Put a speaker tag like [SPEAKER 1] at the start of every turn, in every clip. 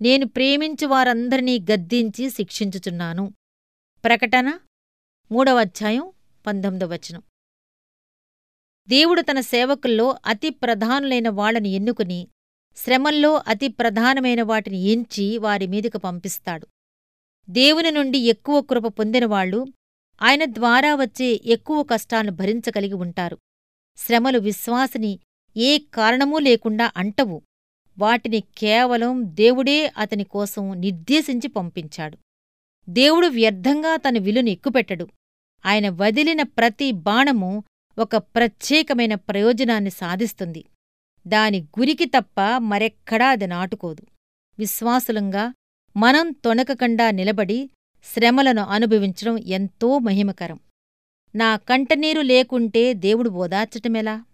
[SPEAKER 1] నేను ప్రేమించు వారందరినీ గద్దించి శిక్షించుచున్నాను. ప్రకటన మూడవ అధ్యాయం పంతొమ్మిదవ వచనం. దేవుడు తన సేవకుల్లో అతి ప్రధానులైన వాళ్ళని ఎన్నుకుని శ్రమల్లో అతి ప్రధానమైన వాటిని ఎంచి వారి మీదకు పంపిస్తాడు. దేవుని నుండి ఎక్కువ కృప పొందినవాళ్ళు ఆయన ద్వారా వచ్చే ఎక్కువ కష్టాలను భరించగలిగి ఉంటారు. శ్రమలు విశ్వాసిని ఏ కారణమూ లేకుండా అంటవు. వాటిని కేవలం దేవుడే అతని కోసం నిర్దేశించి పంపించాడు. దేవుడు వ్యర్థంగా తన విలుని ఎక్కుపెట్టడు. ఆయన వదిలిన ప్రతి బాణము ఒక ప్రత్యేకమైన ప్రయోజనాన్ని సాధిస్తుంది. దాని గురికి తప్ప మరెక్కడా అది నాటుకోదు. విశ్వాసులంగా మనం తొణకకుండా నిలబడి శ్రమలను అనుభవించడం ఎంతో మహిమకరం. నా కంటనీరు లేకుంటే దేవుడు ఓదార్చటమెలా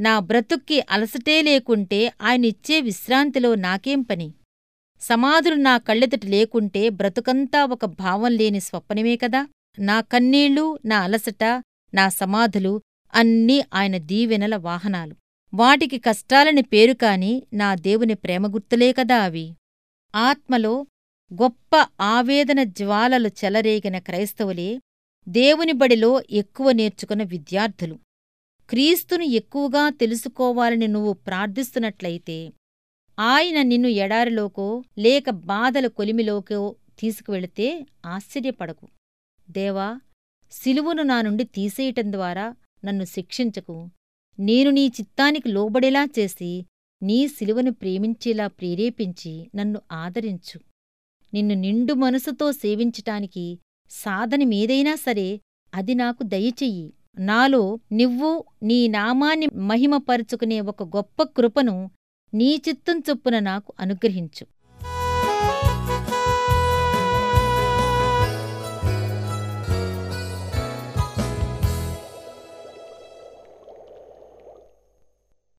[SPEAKER 1] నా బ్రతుక్కి అలసటే లేకుంటే ఆయనిచ్చే విశ్రాంతిలో నాకేం పని? సమాధులు నా కళ్ళెదుట లేకుంటే బ్రతుకంతా ఒక భావం లేని స్వప్నమే కదా? నా కన్నీళ్ళు నా అలసట నా సమాధులు అన్నీ ఆయన దీవెనల వాహనాలు. వాటికి కష్టాలని పేరు కాని నా దేవుని ప్రేమగుర్తులే కదా అవి. ఆత్మలో గొప్ప ఆవేదన జ్వాలలు చెలరేగిన క్రైస్తవులే దేవుని బడిలో ఎక్కువ నేర్చుకున్న విద్యార్థులు. క్రీస్తును ఎక్కువగా తెలుసుకోవాలని నువ్వు ప్రార్థిస్తున్నట్లయితే ఆయన నిన్ను ఎడారిలోకో లేక బాధల కొలిమిలోకో తీసుకువెళితే ఆశ్చర్యపడకు. దేవా సిలువును నా నుండి తీసేయటం ద్వారా నన్ను శిక్షించకు. నేను నీ చిత్తానికి లోబడేలా చేసి నీ సిలువను ప్రేమించేలా ప్రేరేపించి నన్ను ఆదరించు. నిన్ను నిండు మనసుతో సేవించటానికి సాధనమేదైనా సరే అది నాకు దయచెయ్యి. నాలో నివ్వు నీ నామాన్ని మహిమపరుచుకునే ఒక గొప్ప కృపను నీ చిత్తం చొప్పున నాకు అనుగ్రహించు.